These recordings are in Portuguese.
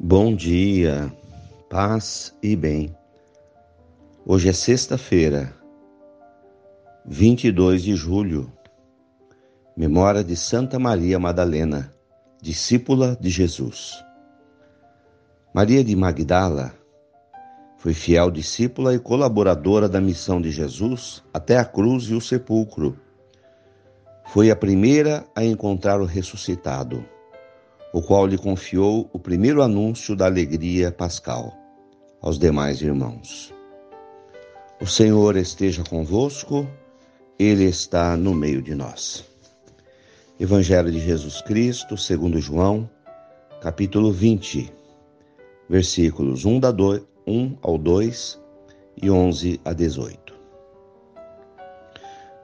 Bom dia, paz e bem. Hoje é sexta-feira, 22 de julho, memória de Santa Maria Madalena, discípula de Jesus. Maria de Magdala foi fiel discípula e colaboradora da missão de Jesus até a cruz e o sepulcro. Foi a primeira a encontrar o ressuscitado o qual lhe confiou o primeiro anúncio da alegria pascal aos demais irmãos. O Senhor esteja convosco, Ele está no meio de nós. Evangelho de Jesus Cristo, segundo João, capítulo 20, versículos 1, 1 ao 2 e 11 a 18.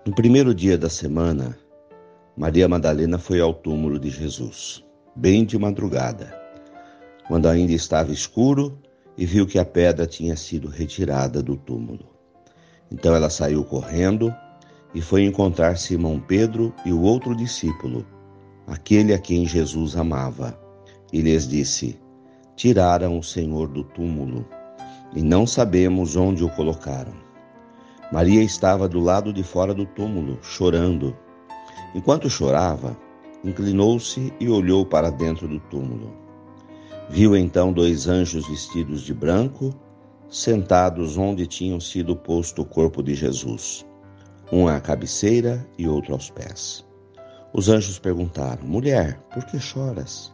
No primeiro dia da semana, Maria Madalena foi ao túmulo de Jesus bem de madrugada, quando ainda estava escuro e viu que a pedra tinha sido retirada do túmulo. Então ela saiu correndo e foi encontrar Simão Pedro e o outro discípulo, aquele a quem Jesus amava, e lhes disse: Tiraram o Senhor do túmulo e não sabemos onde o colocaram. Maria estava do lado de fora do túmulo, chorando. Enquanto chorava, inclinou-se e olhou para dentro do túmulo. Viu então dois anjos vestidos de branco, sentados onde tinham sido posto o corpo de Jesus, um à cabeceira e outro aos pés. Os anjos perguntaram: Mulher, por que choras?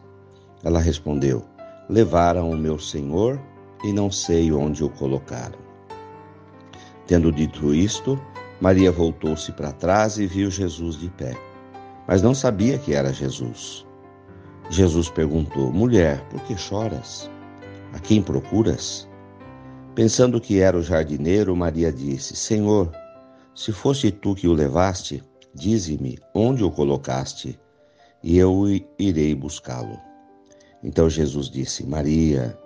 Ela respondeu: Levaram o meu Senhor e não sei onde o colocaram. Tendo dito isto, Maria voltou-se para trás e viu Jesus de pé mas não sabia que era Jesus. Jesus perguntou: Mulher, por que choras? A quem procuras? Pensando que era o jardineiro, Maria disse: Senhor, se fosse tu que o levaste, dize-me onde o colocaste, e eu irei buscá-lo. Então Jesus disse: Maria.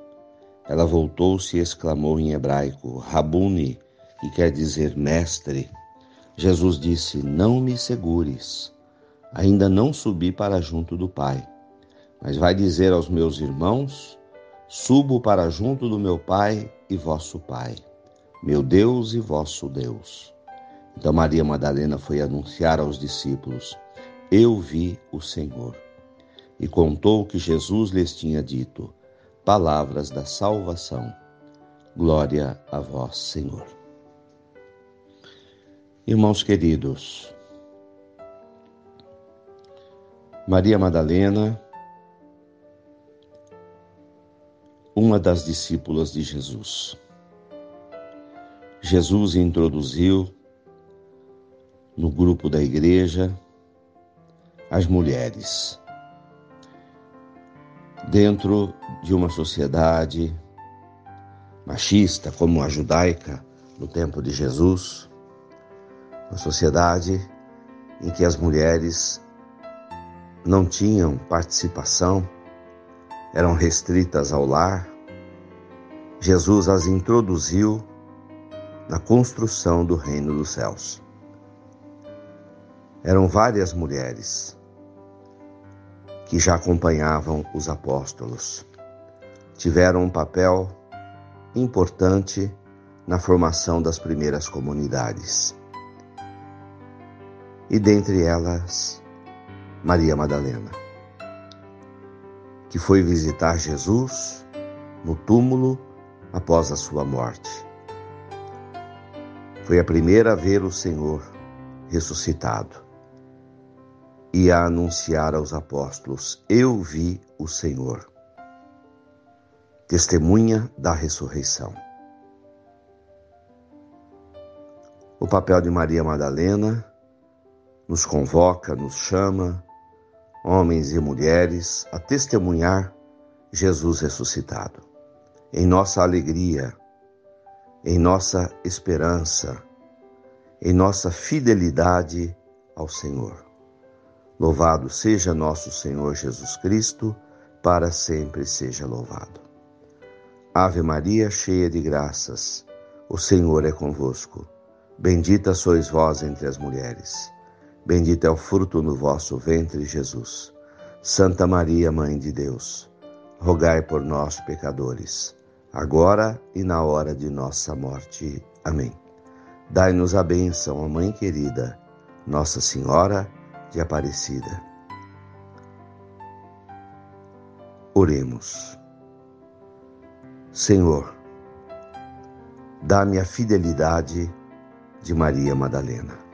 Ela voltou-se e exclamou em hebraico: Rabuni, que quer dizer mestre. Jesus disse: Não me segures Ainda não subi para junto do Pai, mas vai dizer aos meus irmãos: Subo para junto do meu Pai e vosso Pai, meu Deus e vosso Deus. Então Maria Madalena foi anunciar aos discípulos: Eu vi o Senhor. E contou o que Jesus lhes tinha dito, palavras da salvação. Glória a vós, Senhor. Irmãos queridos, Maria Madalena, uma das discípulas de Jesus. Jesus introduziu no grupo da igreja as mulheres. Dentro de uma sociedade machista como a judaica no tempo de Jesus, uma sociedade em que as mulheres não tinham participação, eram restritas ao lar, Jesus as introduziu na construção do reino dos céus. Eram várias mulheres que já acompanhavam os apóstolos. Tiveram um papel importante na formação das primeiras comunidades. E dentre elas, Maria Madalena, que foi visitar Jesus no túmulo após a sua morte. Foi a primeira a ver o Senhor ressuscitado e a anunciar aos apóstolos: Eu vi o Senhor. Testemunha da ressurreição. O papel de Maria Madalena nos convoca, nos chama homens e mulheres, a testemunhar Jesus ressuscitado. Em nossa alegria, em nossa esperança, em nossa fidelidade ao Senhor. Louvado seja nosso Senhor Jesus Cristo, para sempre seja louvado. Ave Maria, cheia de graças, o Senhor é convosco. Bendita sois vós entre as mulheres. Bendito é o fruto do vosso ventre, Jesus. Santa Maria, Mãe de Deus, rogai por nós, pecadores, agora e na hora de nossa morte. Amém. Dai-nos a bênção, a Mãe querida, Nossa Senhora de Aparecida. Oremos. Senhor, dá-me a fidelidade de Maria Madalena.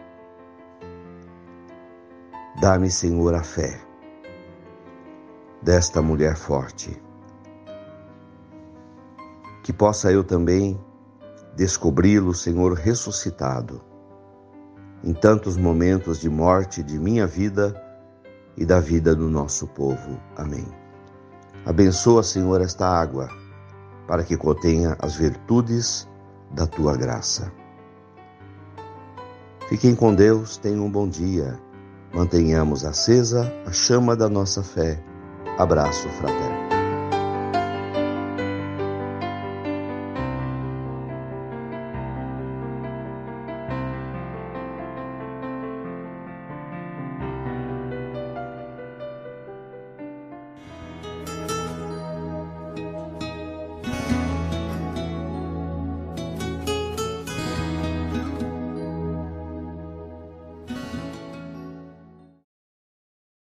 Dá-me, Senhor, a fé desta mulher forte. Que possa eu também descobri-lo, Senhor, ressuscitado, em tantos momentos de morte de minha vida e da vida do nosso povo. Amém. Abençoa, Senhor, esta água, para que contenha as virtudes da tua graça. Fiquem com Deus, tenham um bom dia. Mantenhamos acesa a chama da nossa fé Abraço fraterno.